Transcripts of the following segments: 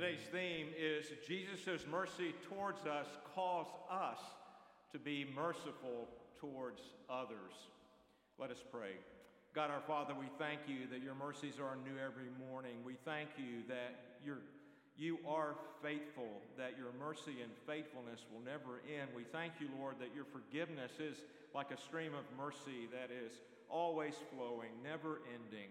Today's theme is Jesus' mercy towards us calls us to be merciful towards others. Let us pray. God our Father, we thank you that your mercies are new every morning. We thank you that you're, you are faithful, that your mercy and faithfulness will never end. We thank you, Lord, that your forgiveness is like a stream of mercy that is always flowing, never ending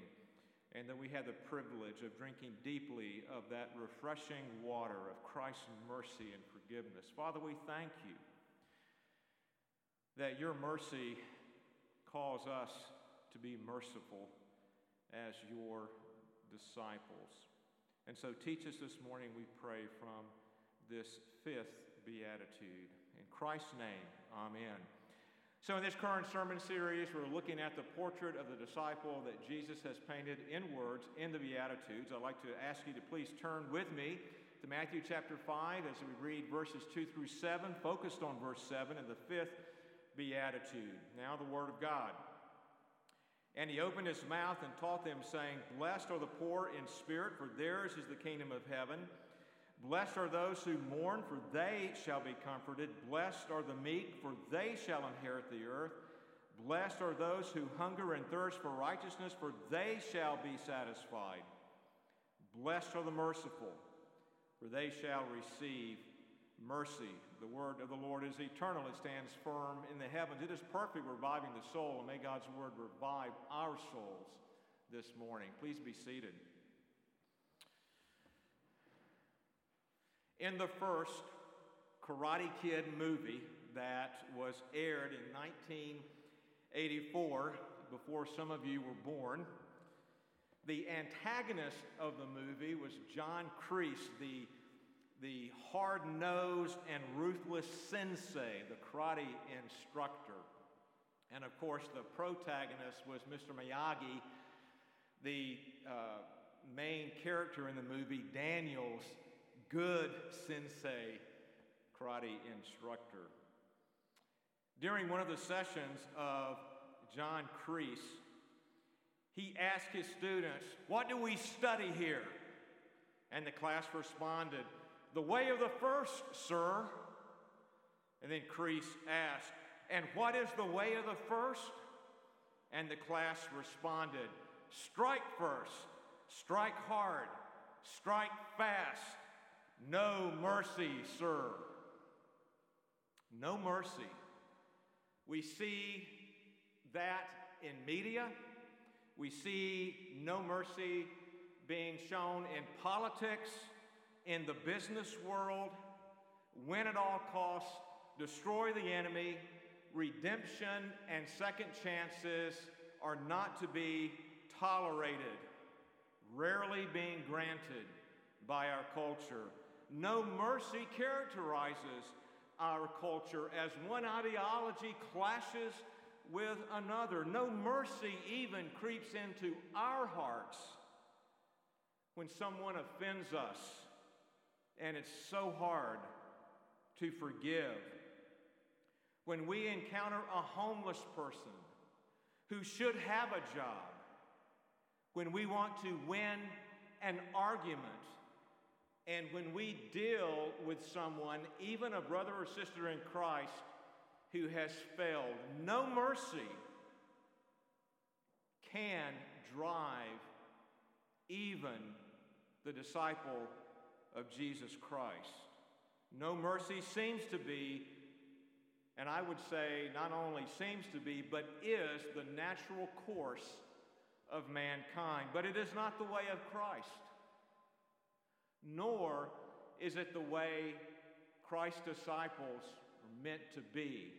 and that we had the privilege of drinking deeply of that refreshing water of Christ's mercy and forgiveness. Father, we thank you that your mercy calls us to be merciful as your disciples. And so teach us this morning, we pray, from this fifth beatitude. In Christ's name, amen. So, in this current sermon series, we're looking at the portrait of the disciple that Jesus has painted in words in the Beatitudes. I'd like to ask you to please turn with me to Matthew chapter 5 as we read verses 2 through 7, focused on verse 7 and the fifth Beatitude. Now, the Word of God. And he opened his mouth and taught them, saying, Blessed are the poor in spirit, for theirs is the kingdom of heaven. Blessed are those who mourn, for they shall be comforted. Blessed are the meek, for they shall inherit the earth. Blessed are those who hunger and thirst for righteousness, for they shall be satisfied. Blessed are the merciful, for they shall receive mercy. The word of the Lord is eternal, it stands firm in the heavens. It is perfect, reviving the soul, and may God's word revive our souls this morning. Please be seated. In the first Karate Kid movie that was aired in 1984, before some of you were born, the antagonist of the movie was John Kreese, the, the hard nosed and ruthless sensei, the karate instructor. And of course, the protagonist was Mr. Miyagi, the uh, main character in the movie, Daniel's good sensei karate instructor. During one of the sessions of John Kreese, he asked his students, What do we study here? And the class responded, The way of the first, sir. And then Kreese asked, And what is the way of the first? And the class responded, Strike first, strike hard, strike fast, no mercy, sir. No mercy. We see that in media. We see no mercy being shown in politics, in the business world, win at all costs, destroy the enemy, redemption and second chances are not to be tolerated, rarely being granted by our culture. No mercy characterizes our culture as one ideology clashes with another. No mercy even creeps into our hearts when someone offends us, and it's so hard to forgive. When we encounter a homeless person who should have a job, when we want to win an argument and when we deal with someone, even a brother or sister in Christ, who has failed, no mercy can drive even the disciple of Jesus Christ. No mercy seems to be, and I would say not only seems to be, but is the natural course of mankind. But it is not the way of Christ nor is it the way Christ's disciples are meant to be.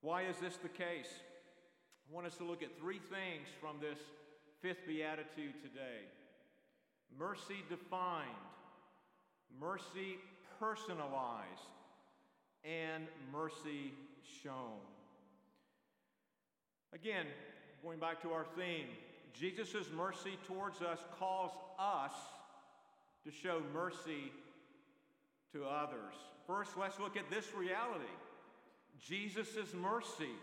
Why is this the case? I want us to look at three things from this fifth beatitude today mercy defined, mercy personalized, and mercy shown. Again, going back to our theme, Jesus' mercy towards us calls us to show mercy to others. First, let's look at this reality Jesus' mercy.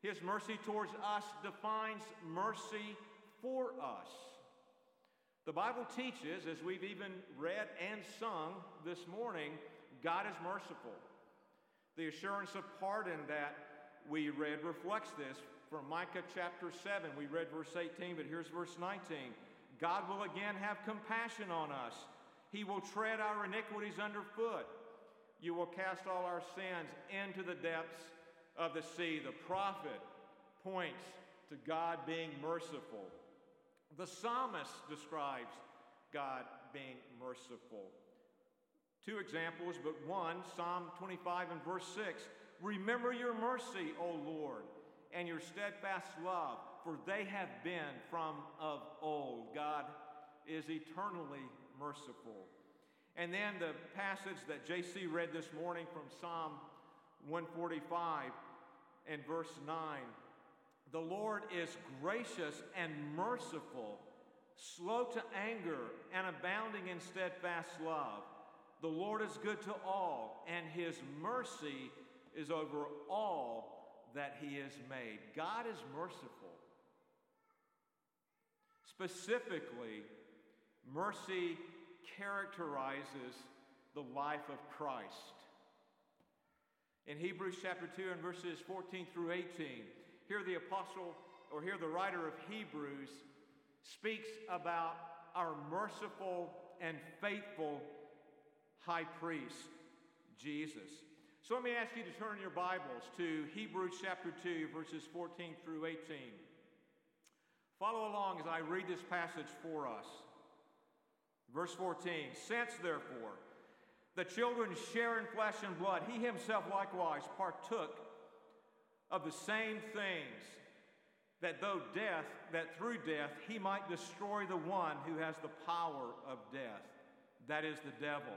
His mercy towards us defines mercy for us. The Bible teaches, as we've even read and sung this morning, God is merciful. The assurance of pardon that we read reflects this. From Micah chapter 7, we read verse 18, but here's verse 19. God will again have compassion on us. He will tread our iniquities underfoot. You will cast all our sins into the depths of the sea. The prophet points to God being merciful. The psalmist describes God being merciful. Two examples, but one, Psalm 25 and verse 6. Remember your mercy, O Lord, and your steadfast love, for they have been from of old. God is eternally merciful. And then the passage that JC read this morning from Psalm 145 and verse 9. The Lord is gracious and merciful, slow to anger, and abounding in steadfast love. The Lord is good to all, and his mercy is over all that he has made. God is merciful. Specifically, mercy characterizes the life of Christ. In Hebrews chapter 2 and verses 14 through 18, here the apostle, or here the writer of Hebrews, speaks about our merciful and faithful high priest, Jesus. So let me ask you to turn your Bibles to Hebrews chapter 2, verses 14 through 18. Follow along as I read this passage for us. Verse 14 Since, therefore, the children share in flesh and blood, he himself likewise partook of the same things, that though death, that through death he might destroy the one who has the power of death, that is the devil,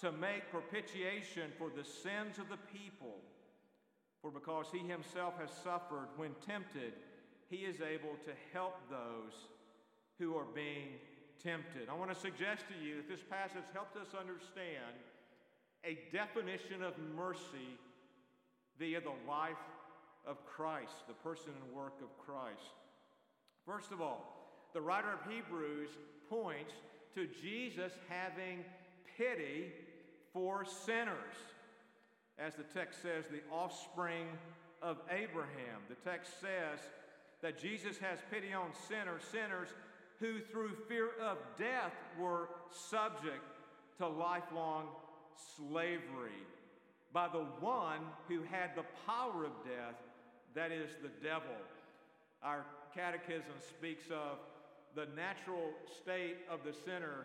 to make propitiation for the sins of the people. For because he himself has suffered when tempted, he is able to help those who are being tempted. I want to suggest to you that this passage helped us understand a definition of mercy via the life of Christ, the person and work of Christ. First of all, the writer of Hebrews points to Jesus having pity for sinners. As the text says, the offspring of Abraham. The text says that Jesus has pity on sinners, sinners who through fear of death were subject to lifelong slavery by the one who had the power of death that is the devil. Our catechism speaks of the natural state of the sinner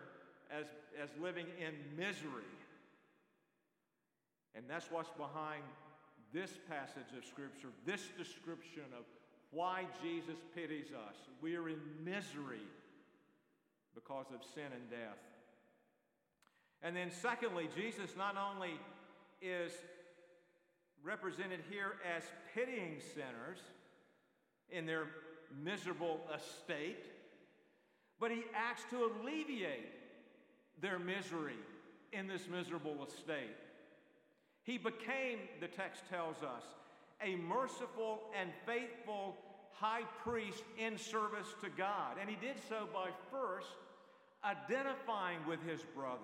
as, as living in misery. And that's what's behind this passage of Scripture, this description of why Jesus pities us. We are in misery because of sin and death. And then, secondly, Jesus not only is represented here as pitying sinners in their miserable estate, but he acts to alleviate their misery in this miserable estate. He became, the text tells us, a merciful and faithful high priest in service to God. And he did so by first identifying with his brothers,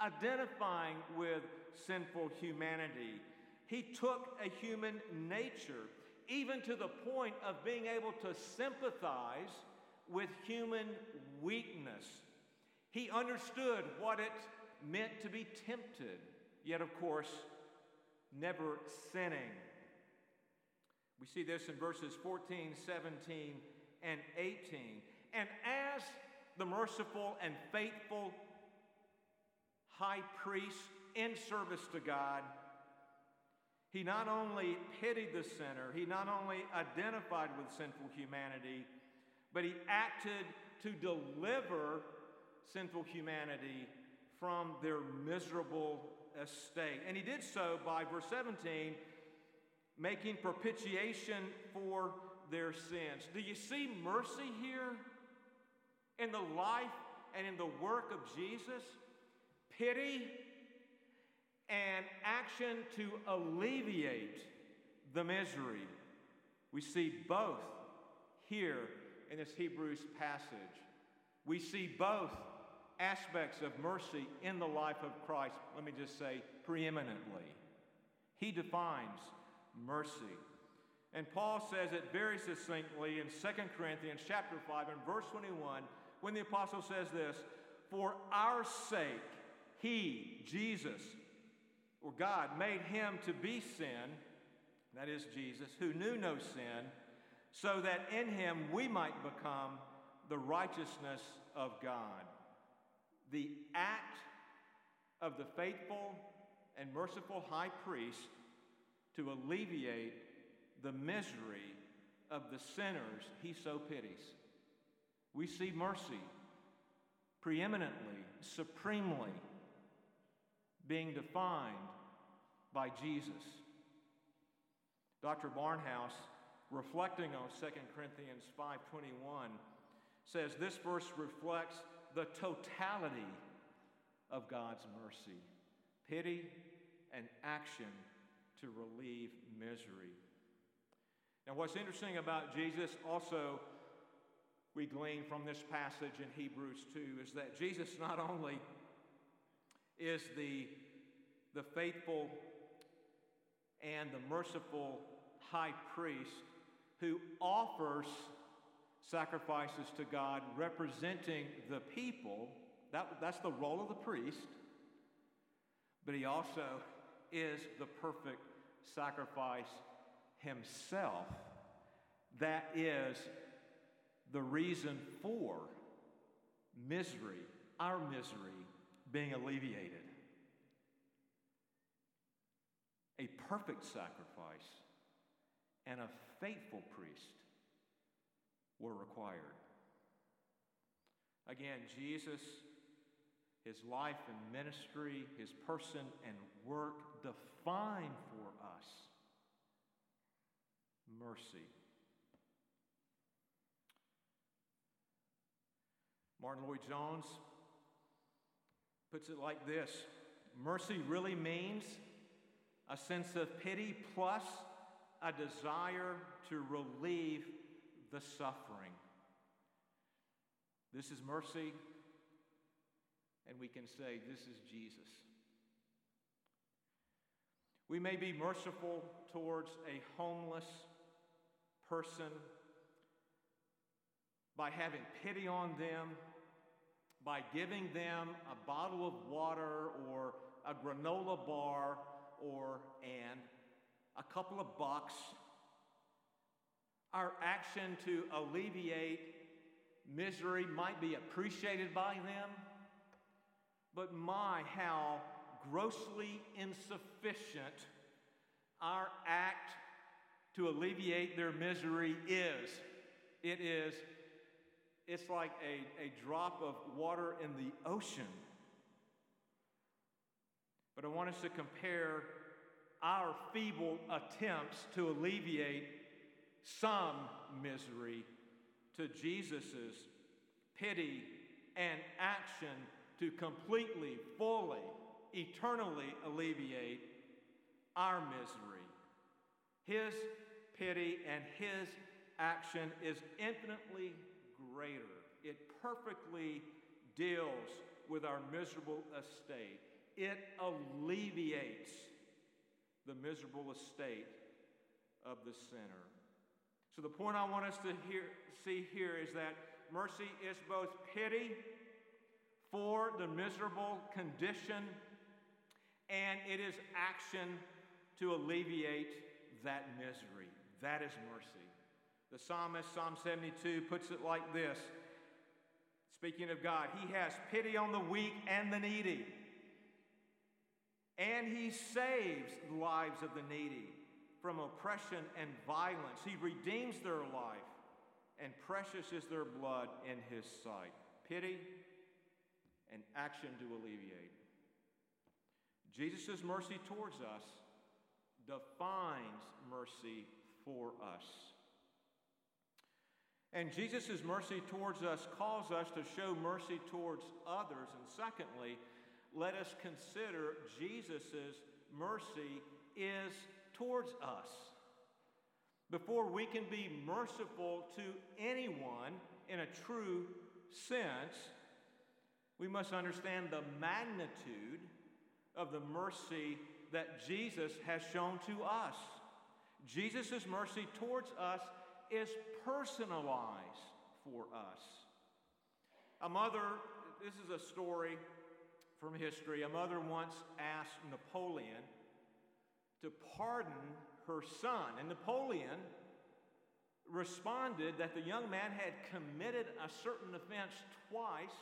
identifying with sinful humanity, he took a human nature, even to the point of being able to sympathize with human weakness. He understood what it meant to be tempted, yet, of course, never sinning. We see this in verses 14, 17, and 18. And as the merciful and faithful high priest in service to God, he not only pitied the sinner, he not only identified with sinful humanity, but he acted to deliver sinful humanity from their miserable estate. And he did so by, verse 17, making propitiation for their sins. Do you see mercy here in the life and in the work of Jesus? Pity and action to alleviate the misery. We see both here in this Hebrews passage. We see both aspects of mercy in the life of Christ, let me just say preeminently. He defines mercy. And Paul says it very succinctly in 2 Corinthians chapter 5 and verse 21 when the apostle says this, "For our sake he, Jesus, or God made him to be sin, that is Jesus, who knew no sin, so that in him we might become the righteousness of God." The act of the faithful and merciful high priest to alleviate the misery of the sinners he so pities. We see mercy preeminently, supremely being defined by Jesus. Dr. Barnhouse, reflecting on 2 Corinthians 5:21, says this verse reflects the totality of God's mercy, pity and action to relieve misery. Now, what's interesting about Jesus also, we glean from this passage in Hebrews 2, is that Jesus not only is the, the faithful and the merciful high priest who offers sacrifices to God representing the people, that, that's the role of the priest, but he also is the perfect sacrifice himself. That is the reason for misery, our misery, being alleviated. A perfect sacrifice and a faithful priest were required. Again, Jesus, his life and ministry, his person and work define for us mercy. Martyn Lloyd-Jones puts it like this Mercy really means a sense of pity plus a desire to relieve the suffering. This is mercy, and we can say, This is Jesus. We may be merciful towards a homeless person by having pity on them, by giving them a bottle of water or a granola bar or and a couple of bucks our action to alleviate misery might be appreciated by them, but my, how grossly insufficient our act to alleviate their misery is. It is, it's like a, a drop of water in the ocean. But I want us to compare our feeble attempts to alleviate some misery to Jesus' pity and action to completely, fully, eternally alleviate our misery. His pity and his action is infinitely greater. It perfectly deals with our miserable estate. It alleviates the miserable estate of the sinner. So, the point I want us to hear, see here is that mercy is both pity for the miserable condition and it is action to alleviate that misery. That is mercy. The psalmist, Psalm 72, puts it like this Speaking of God, He has pity on the weak and the needy, and He saves the lives of the needy from oppression and violence. He redeems their life, and precious is their blood in His sight. Pity and action to alleviate. Jesus' mercy towards us defines mercy for us. And Jesus' mercy towards us calls us to show mercy towards others. And secondly, let us consider Jesus' mercy is towards us. Before we can be merciful to anyone in a true sense, we must understand the magnitude of the mercy that Jesus has shown to us. Jesus' mercy towards us is personalized for us. A mother, this is a story from history. A mother once asked Napoleon to pardon her son, and Napoleon responded that the young man had committed a certain offense twice,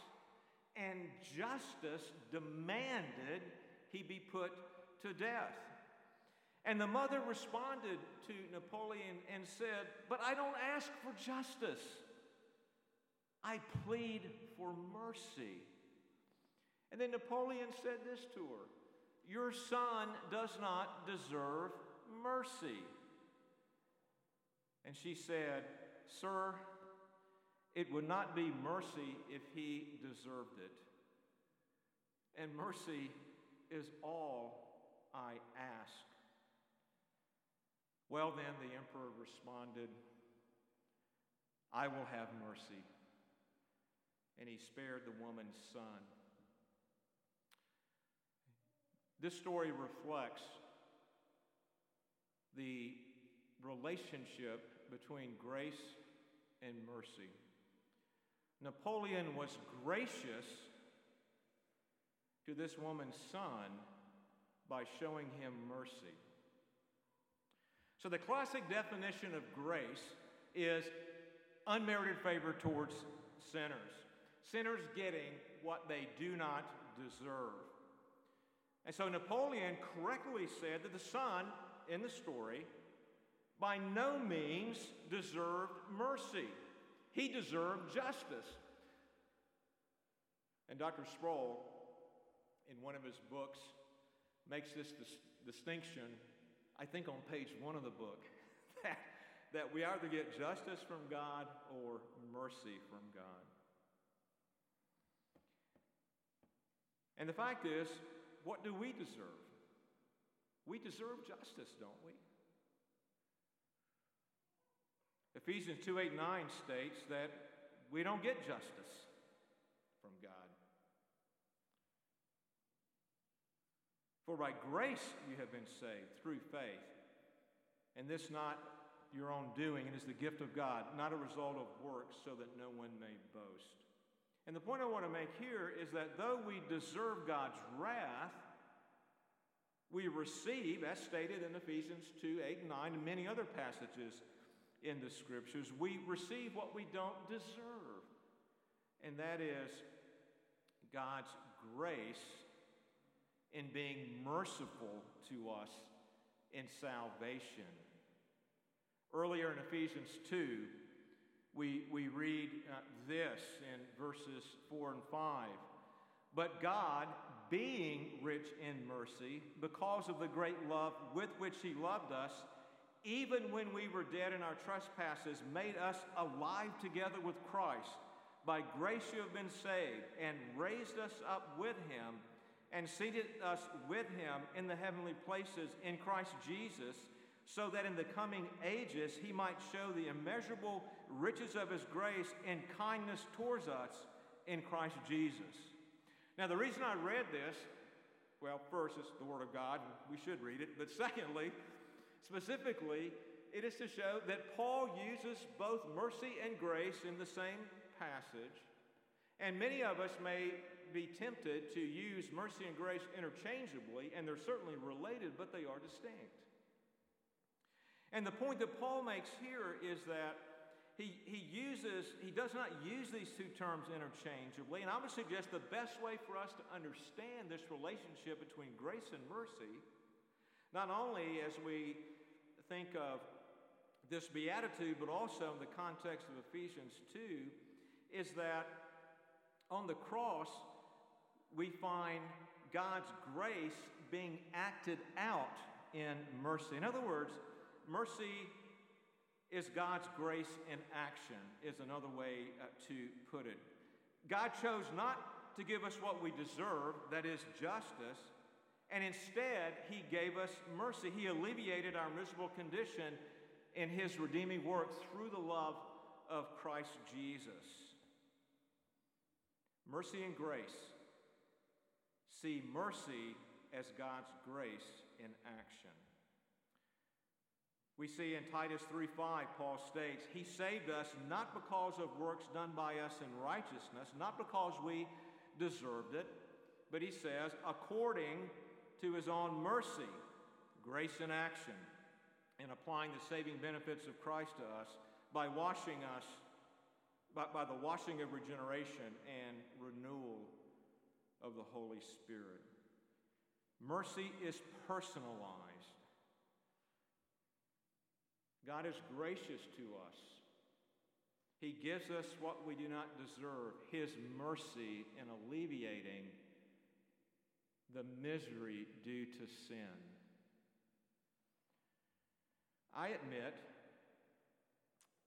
and justice demanded he be put to death. And the mother responded to Napoleon and said, But I don't ask for justice. I plead for mercy. And then Napoleon said this to her Your son does not deserve mercy. And she said, Sir, it would not be mercy if he deserved it. And mercy is all I ask. Well, then, the emperor responded, I will have mercy. And he spared the woman's son. This story reflects the relationship between grace and mercy. Napoleon was gracious to this woman's son by showing him mercy. So, the classic definition of grace is unmerited favor towards sinners, sinners getting what they do not deserve. And so, Napoleon correctly said that the son in the story by no means deserved mercy. He deserved justice. And Dr. Sproul, in one of his books, makes this dis- distinction, I think on page one of the book, that, that we either get justice from God or mercy from God. And the fact is, what do we deserve? We deserve justice, don't we? Ephesians 2 8 9 states that we don't get justice from God. For by grace you have been saved through faith, and this not your own doing, it is the gift of God, not a result of works, so that no one may boast. And the point I want to make here is that though we deserve God's wrath, we receive, as stated in Ephesians 2 8 and 9, and many other passages in the scriptures, we receive what we don't deserve. And that is God's grace in being merciful to us in salvation. Earlier in Ephesians 2, we, we read uh, this in verses 4 and 5. But God, being rich in mercy, because of the great love with which He loved us, even when we were dead in our trespasses, made us alive together with Christ. By grace you have been saved, and raised us up with him, and seated us with him in the heavenly places in Christ Jesus, so that in the coming ages he might show the immeasurable riches of his grace and kindness towards us in Christ Jesus. Now, the reason I read this, well, first, it's the Word of God, we should read it, but secondly, Specifically, it is to show that Paul uses both mercy and grace in the same passage. And many of us may be tempted to use mercy and grace interchangeably, and they're certainly related, but they are distinct. And the point that Paul makes here is that he, he uses, he does not use these two terms interchangeably. And I would suggest the best way for us to understand this relationship between grace and mercy, not only as we think of this beatitude, but also in the context of Ephesians 2, is that on the cross, we find God's grace being acted out in mercy. In other words, mercy is God's grace in action, is another way uh, to put it. God chose not to give us what we deserve, that is justice, and instead, He gave us mercy. He alleviated our miserable condition in His redeeming work through the love of Christ Jesus. Mercy and grace. See mercy as God's grace in action. We see in Titus 3:5 Paul states, "He saved us not because of works done by us in righteousness, not because we deserved it, but he says, according to his own mercy, grace in action, in applying the saving benefits of Christ to us by washing us, by, by the washing of regeneration and renewal of the Holy Spirit. Mercy is personalized. God is gracious to us. He gives us what we do not deserve, His mercy in alleviating the misery due to sin. I admit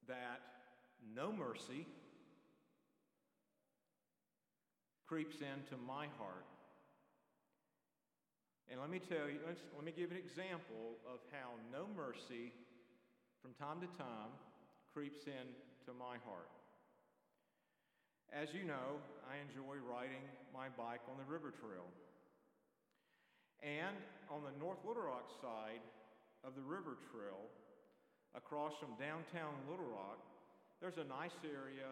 that no mercy creeps into my heart. And let me tell you, let me give an example of how no mercy from time to time creeps into my heart. As you know, I enjoy riding my bike on the river trail. And on the North Little Rock side of the river trail, across from downtown Little Rock, there's a nice area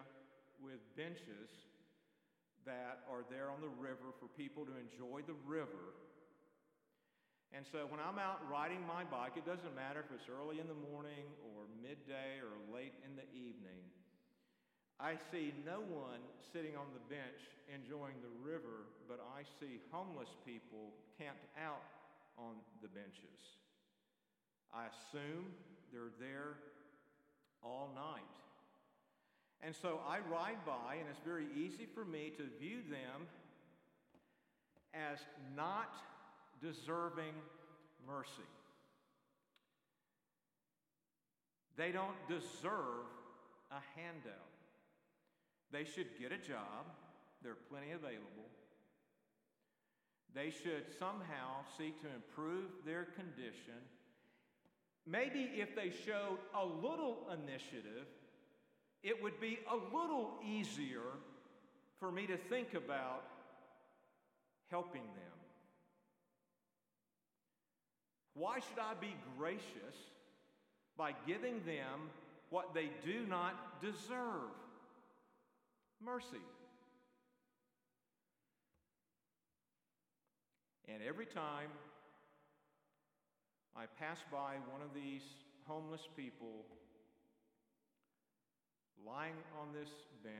with benches that are there on the river for people to enjoy the river. And so when I'm out riding my bike, it doesn't matter if it's early in the morning or midday or late in the evening, I see no one sitting on the bench enjoying the river, but I see homeless people camped out on the benches. I assume they're there all night. And so I ride by, and it's very easy for me to view them as not deserving mercy. They don't deserve a handout. They should get a job, there are plenty available. They should somehow seek to improve their condition. Maybe if they showed a little initiative, it would be a little easier for me to think about helping them. Why should I be gracious by giving them what they do not deserve? mercy. And every time I pass by one of these homeless people lying on this bench,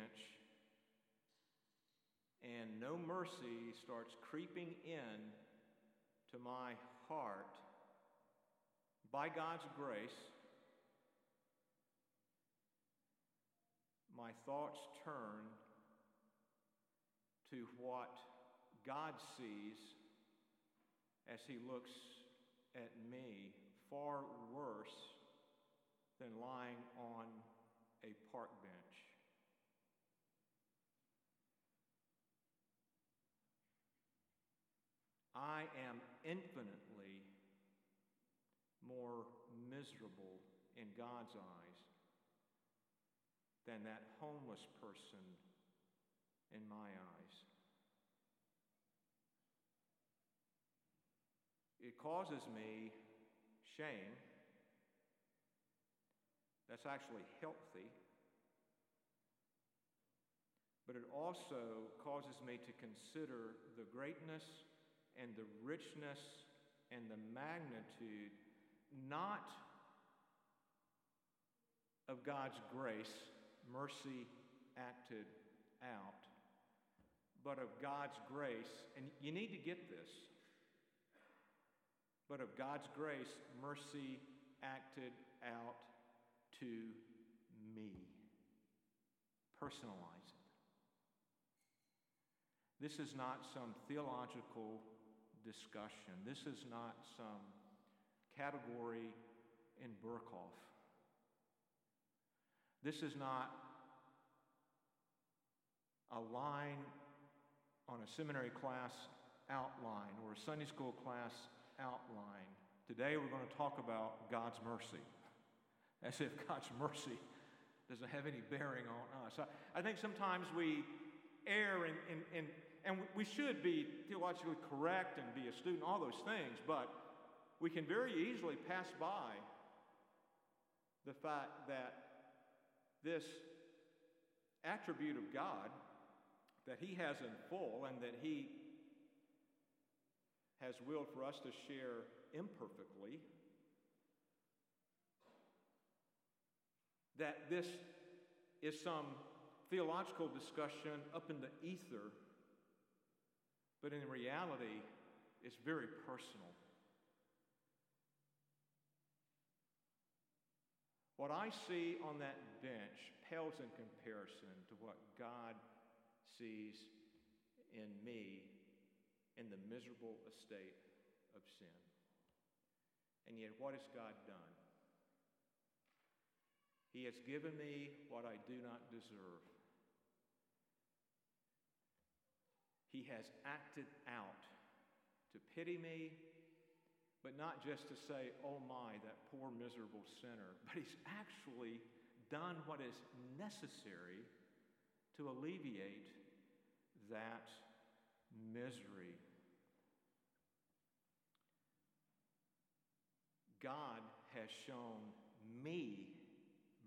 and no mercy starts creeping in to my heart, by God's grace, my thoughts turn to what God sees as He looks at me far worse than lying on a park bench. I am infinitely more miserable in God's eyes than that homeless person in my eyes. It causes me shame. That's actually healthy. But it also causes me to consider the greatness and the richness and the magnitude not of God's grace mercy acted out, but of God's grace, and you need to get this, but of God's grace, mercy acted out to me. Personalize it. This is not some theological discussion. This is not some category in Berkhof. This is not a line on a seminary class outline or a Sunday school class outline. Today we're going to talk about God's mercy, as if God's mercy doesn't have any bearing on us. I, I think sometimes we err in, in, in, and we should be theologically correct and be a student, all those things, but we can very easily pass by the fact that this attribute of God that He has in full and that He has willed for us to share imperfectly, that this is some theological discussion up in the ether, but in reality, it's very personal. What I see on that bench pales in comparison to what God sees in me in the miserable estate of sin. And yet, what has God done? He has given me what I do not deserve. He has acted out to pity me but not just to say, oh my, that poor miserable sinner, but he's actually done what is necessary to alleviate that misery. God has shown me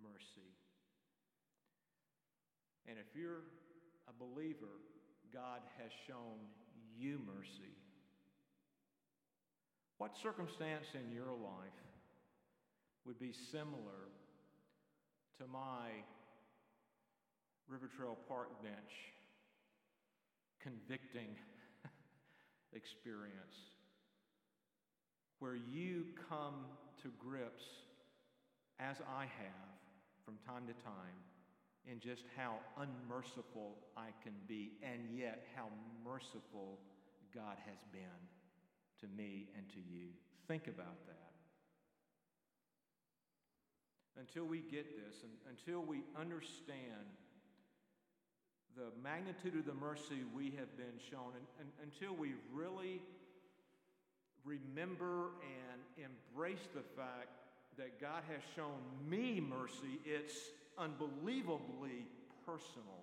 mercy. And if you're a believer, God has shown you mercy. What circumstance in your life would be similar to my River Trail Park bench convicting experience where you come to grips, as I have from time to time, in just how unmerciful I can be, and yet how merciful God has been to me and to you. Think about that. Until we get this, and until we understand the magnitude of the mercy we have been shown, and, and until we really remember and embrace the fact that God has shown me mercy, it's unbelievably personal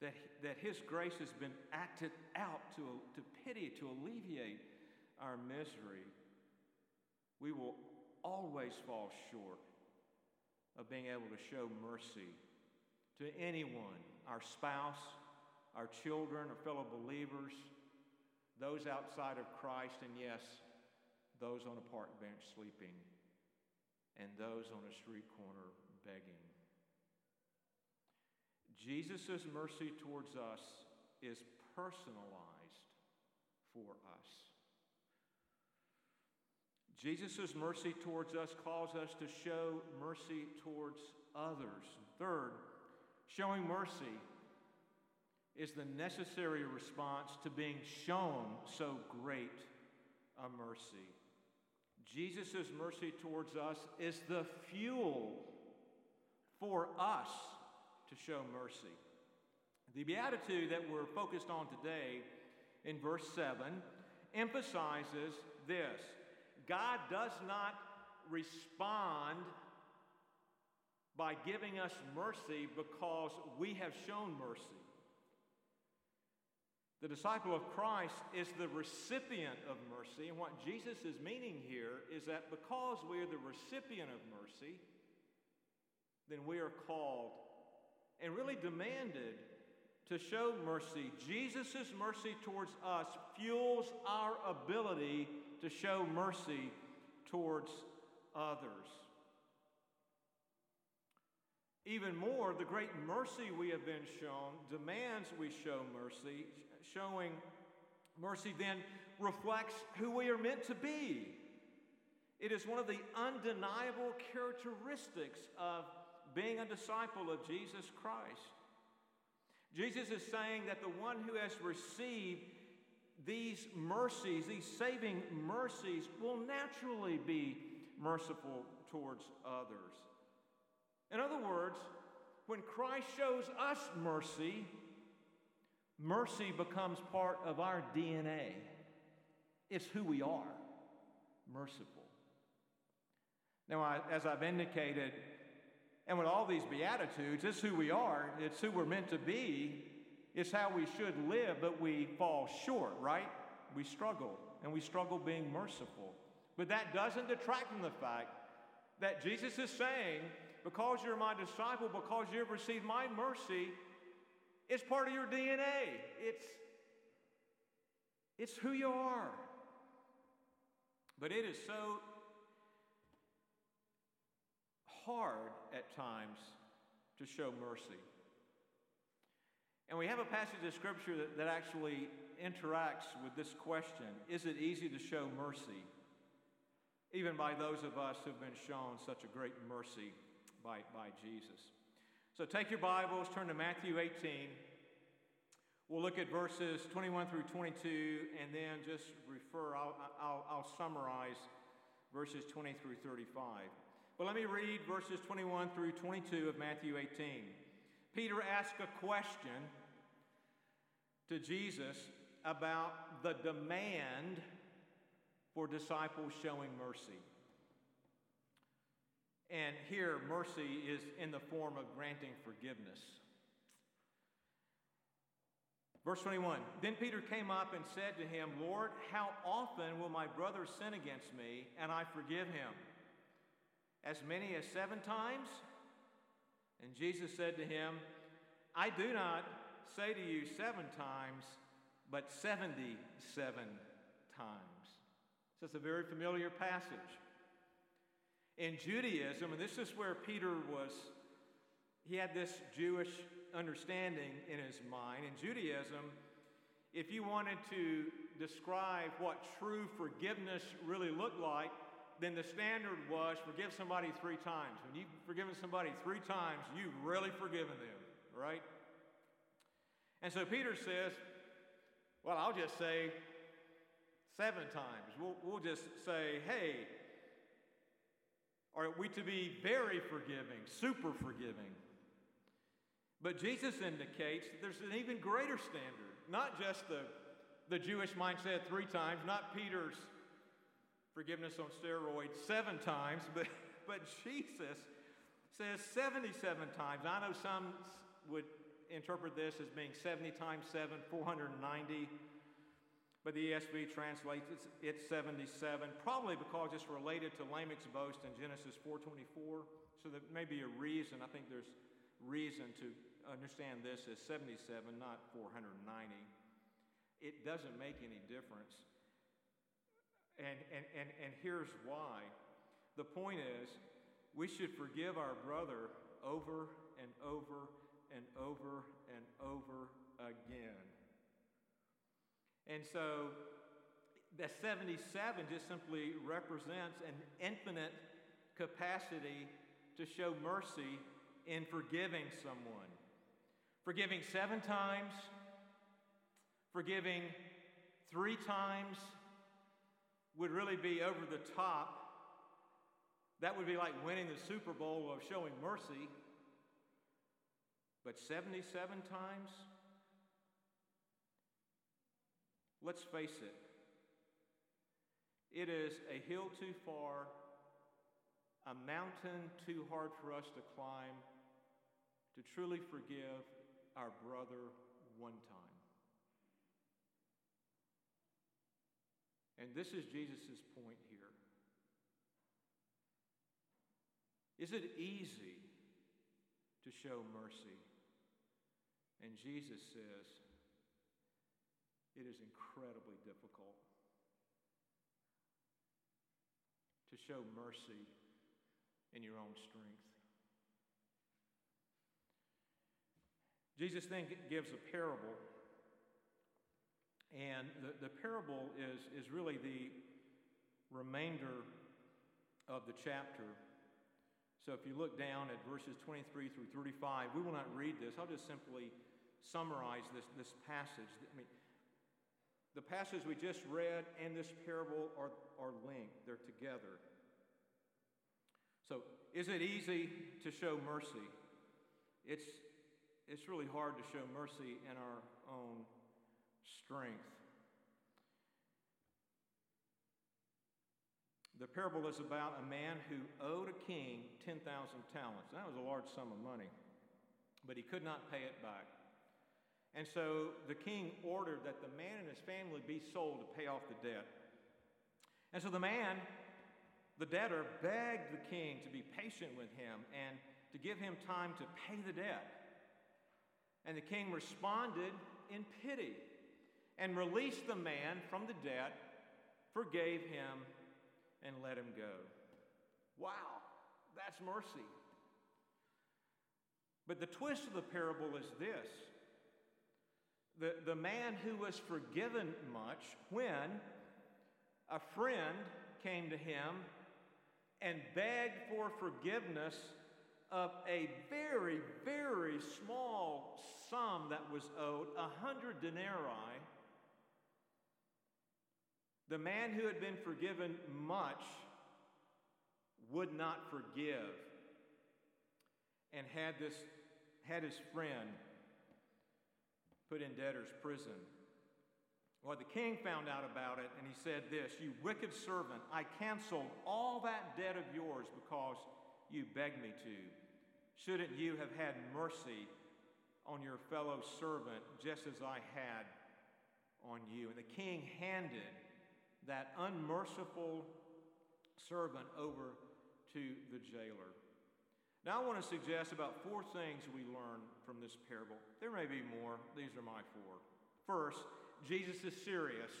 that, that His grace has been acted out to, to pity, to alleviate our misery, we will always fall short of being able to show mercy to anyone our spouse, our children, our fellow believers, those outside of Christ, and yes, those on a park bench sleeping, and those on a street corner begging. Jesus' mercy towards us is personalized for us. Jesus' mercy towards us calls us to show mercy towards others. Third, showing mercy is the necessary response to being shown so great a mercy. Jesus' mercy towards us is the fuel for us to show mercy. The beatitude that we're focused on today in verse 7 emphasizes this God does not respond by giving us mercy because we have shown mercy. The disciple of Christ is the recipient of mercy, and what Jesus is meaning here is that because we are the recipient of mercy, then we are called and really demanded to show mercy. Jesus' mercy towards us fuels our ability to show mercy towards others. Even more, the great mercy we have been shown demands we show mercy. Showing mercy then reflects who we are meant to be. It is one of the undeniable characteristics of being a disciple of Jesus Christ. Jesus is saying that the one who has received these mercies, these saving mercies, will naturally be merciful towards others. In other words, when Christ shows us mercy, mercy becomes part of our DNA. It's who we are merciful. Now, I, as I've indicated, and with all these Beatitudes, it's who we are, it's who we're meant to be, it's how we should live, but we fall short, right? We struggle, and we struggle being merciful. But that doesn't detract from the fact that Jesus is saying, because you're my disciple, because you've received my mercy, it's part of your DNA. It's, it's who you are. But it is so hard at times to show mercy. And we have a passage of scripture that, that actually interacts with this question Is it easy to show mercy? Even by those of us who've been shown such a great mercy by, by Jesus. So take your Bibles, turn to Matthew 18. We'll look at verses 21 through 22 and then just refer, I'll, I'll, I'll summarize verses 20 through 35. But let me read verses 21 through 22 of Matthew 18. Peter asked a question to Jesus about the demand for disciples showing mercy. And here, mercy is in the form of granting forgiveness. Verse 21 Then Peter came up and said to him, Lord, how often will my brother sin against me and I forgive him? As many as seven times? And Jesus said to him, I do not say to you seven times, but 77 times. So it's a very familiar passage. In Judaism, and this is where Peter was, he had this Jewish understanding in his mind. In Judaism, if you wanted to describe what true forgiveness really looked like, then the standard was forgive somebody three times. When you've forgiven somebody three times, you've really forgiven them, right? And so Peter says, Well, I'll just say seven times. We'll, we'll just say, Hey, are we to be very forgiving, super forgiving? But Jesus indicates that there's an even greater standard, not just the, the Jewish mindset three times, not Peter's forgiveness on steroids seven times, but, but Jesus says 77 times. I know some would interpret this as being 70 times 7, 490. But the ESV translates it, 77, probably because it's related to Lamech's boast in Genesis 4.24. So there may be a reason, I think there's reason to understand this as 77, not 490. It doesn't make any difference. And, and, and, and here's why. The point is, we should forgive our brother over and over and over and over again. And so the 77 just simply represents an infinite capacity to show mercy in forgiving someone. Forgiving seven times, forgiving three times, would really be over the top. That would be like winning the Super Bowl of showing mercy. But 77 times? Let's face it, it is a hill too far, a mountain too hard for us to climb to truly forgive our brother one time. And this is Jesus' point here. Is it easy to show mercy? And Jesus says, it is incredibly difficult to show mercy in your own strength. Jesus then gives a parable and the, the parable is, is really the remainder of the chapter. So if you look down at verses 23 through 35, we will not read this. I'll just simply summarize this, this passage. I mean, the passage we just read and this parable are, are linked, they're together. So, is it easy to show mercy? It's, it's really hard to show mercy in our own strength. The parable is about a man who owed a king 10,000 talents. That was a large sum of money, but he could not pay it back. And so the king ordered that the man and his family be sold to pay off the debt. And so the man, the debtor, begged the king to be patient with him and to give him time to pay the debt. And the king responded in pity and released the man from the debt, forgave him, and let him go. Wow, that's mercy. But the twist of the parable is this the, the man who was forgiven much, when a friend came to him and begged for forgiveness of a very, very small sum that was owed, a hundred denarii, the man who had been forgiven much would not forgive and had this had his friend put in debtor's prison. Well, the king found out about it and he said this You wicked servant, I canceled all that debt of yours because you begged me to. Shouldn't you have had mercy on your fellow servant just as I had on you? And the king handed that unmerciful servant over to the jailer. Now, I want to suggest about four things we learn from this parable. There may be more. These are my four. First, Jesus is serious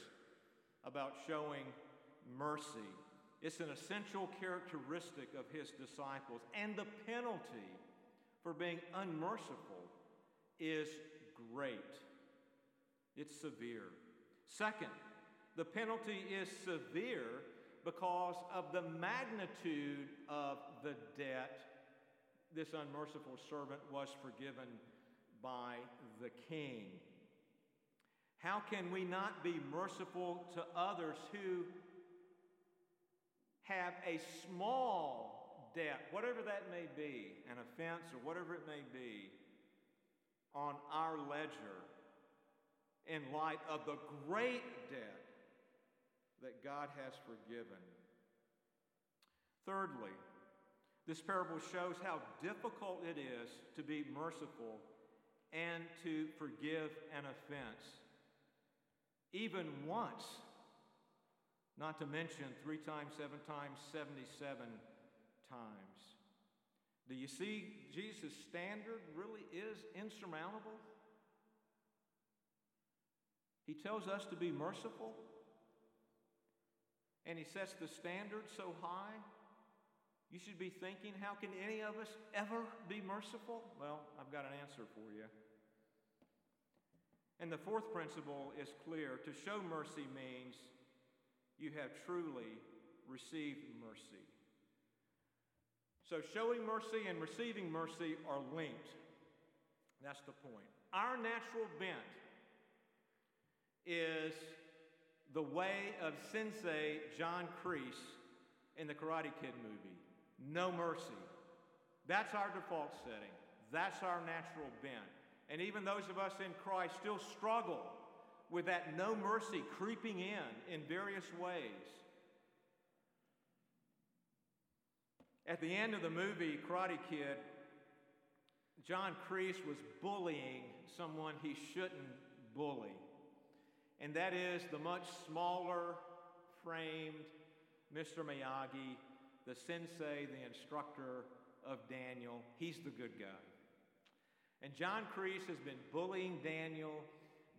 about showing mercy. It's an essential characteristic of his disciples. And the penalty for being unmerciful is great, it's severe. Second, the penalty is severe because of the magnitude of the debt this unmerciful servant was forgiven by the king. How can we not be merciful to others who have a small debt, whatever that may be, an offense or whatever it may be, on our ledger in light of the great debt that God has forgiven? Thirdly, this parable shows how difficult it is to be merciful and to forgive an offense, even once, not to mention three times, seven times, 77 times. Do you see Jesus' standard really is insurmountable? He tells us to be merciful, and he sets the standard so high you should be thinking, how can any of us ever be merciful? Well, I've got an answer for you. And the fourth principle is clear to show mercy means you have truly received mercy. So, showing mercy and receiving mercy are linked. That's the point. Our natural bent is the way of Sensei John Kreese in the Karate Kid movie no mercy. That's our default setting. That's our natural bent. And even those of us in Christ still struggle with that no mercy creeping in in various ways. At the end of the movie Karate Kid, John Kreese was bullying someone he shouldn't bully. And that is the much smaller framed Mr. Miyagi the sensei, the instructor of Daniel. He's the good guy. And John Kreese has been bullying Daniel,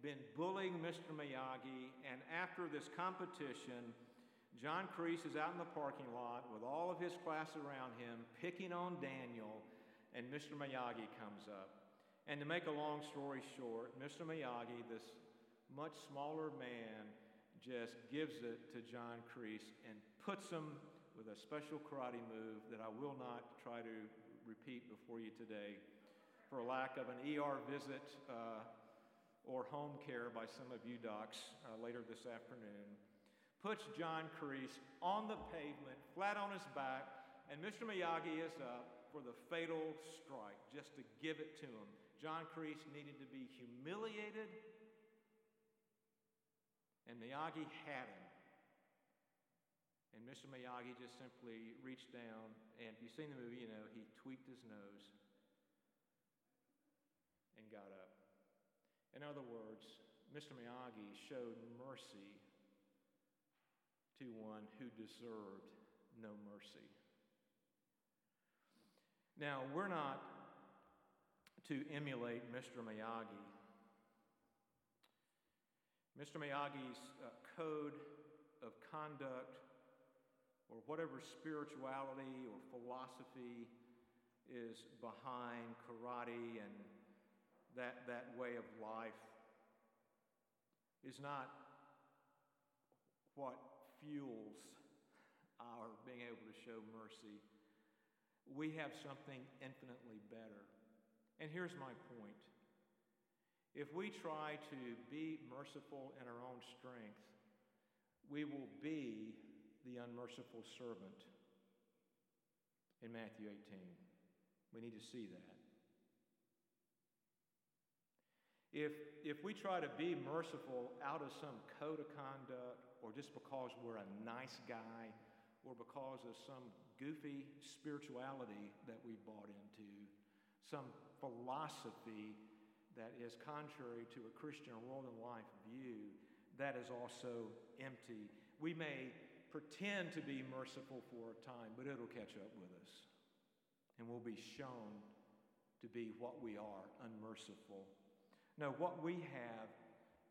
been bullying Mr. Miyagi, and after this competition, John Kreese is out in the parking lot with all of his class around him, picking on Daniel, and Mr. Miyagi comes up. And to make a long story short, Mr. Miyagi, this much smaller man, just gives it to John Kreese and puts him with a special karate move that I will not try to repeat before you today for lack of an ER visit. Uh, or home care by some of you docs uh, later this afternoon, puts John Kreese on the pavement, flat on his back, and Mr. Miyagi is up for the fatal strike, just to give it to him. John Kreese needed to be humiliated, and Miyagi had him. And Mr. Miyagi just simply reached down, and if you've seen the movie, you know, he tweaked his nose and got up. In other words, Mr. Miyagi showed mercy to one who deserved no mercy. Now, we're not to emulate Mr. Miyagi. Mr. Miyagi's uh, code of conduct, or whatever spirituality or philosophy is behind karate and that, that way of life is not what fuels our being able to show mercy. We have something infinitely better. And here's my point. If we try to be merciful in our own strength, we will be the unmerciful servant in Matthew 18. We need to see that. If, if we try to be merciful out of some code of conduct, or just because we're a nice guy, or because of some goofy spirituality that we bought into, some philosophy that is contrary to a Christian world and life view, that is also empty. We may pretend to be merciful for a time, but it'll catch up with us. And we'll be shown to be what we are unmerciful no, what we have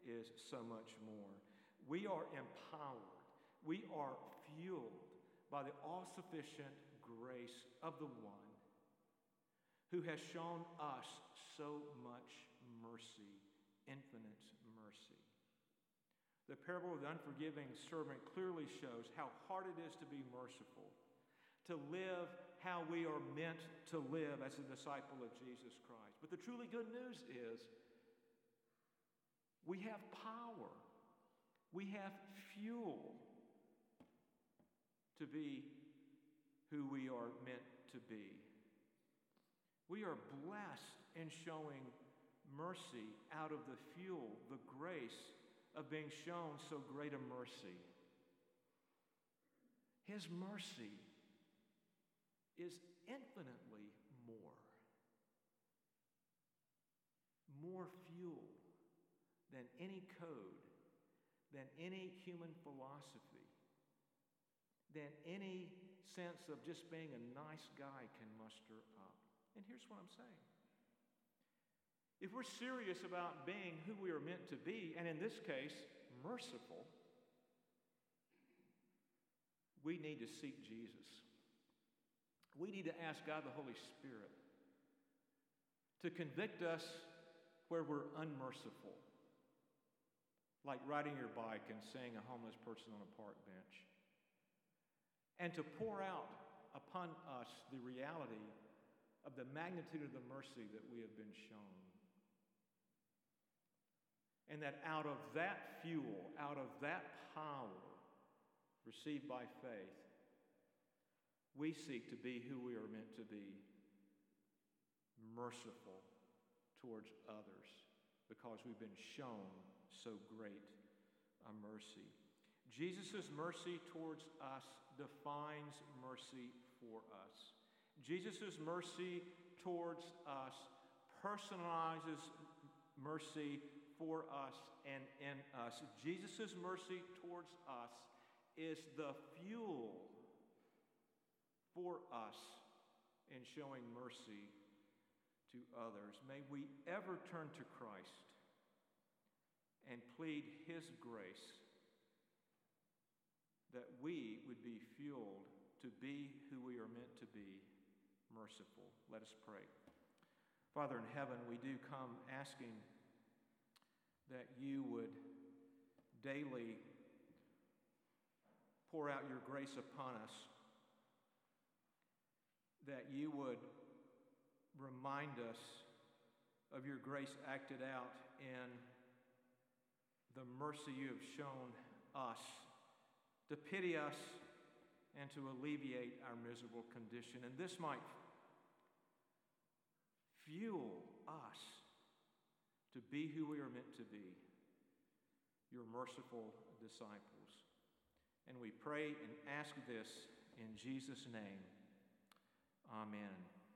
is so much more. We are empowered, we are fueled by the all sufficient grace of the one who has shown us so much mercy, infinite mercy. The parable of the unforgiving servant clearly shows how hard it is to be merciful, to live how we are meant to live as a disciple of Jesus Christ. But the truly good news is we have power. We have fuel to be who we are meant to be. We are blessed in showing mercy out of the fuel, the grace of being shown so great a mercy. His mercy is infinitely more, more fuel than any code, than any human philosophy, than any sense of just being a nice guy can muster up. And here's what I'm saying. If we're serious about being who we are meant to be, and in this case, merciful, we need to seek Jesus. We need to ask God the Holy Spirit to convict us where we're unmerciful, like riding your bike and seeing a homeless person on a park bench. And to pour out upon us the reality of the magnitude of the mercy that we have been shown. And that out of that fuel, out of that power received by faith, we seek to be who we are meant to be merciful towards others because we've been shown so great a mercy. Jesus' mercy towards us defines mercy for us. Jesus' mercy towards us personalizes mercy for us and in us. Jesus' mercy towards us is the fuel for us in showing mercy to others. May we ever turn to Christ and plead His grace that we would be fueled to be who we are meant to be merciful. Let us pray. Father in heaven, we do come asking that you would daily pour out your grace upon us, that you would remind us of your grace acted out in the mercy you have shown us, to pity us, and to alleviate our miserable condition. And this might fuel us to be who we are meant to be, your merciful disciples. And we pray and ask this in Jesus' name. Amen.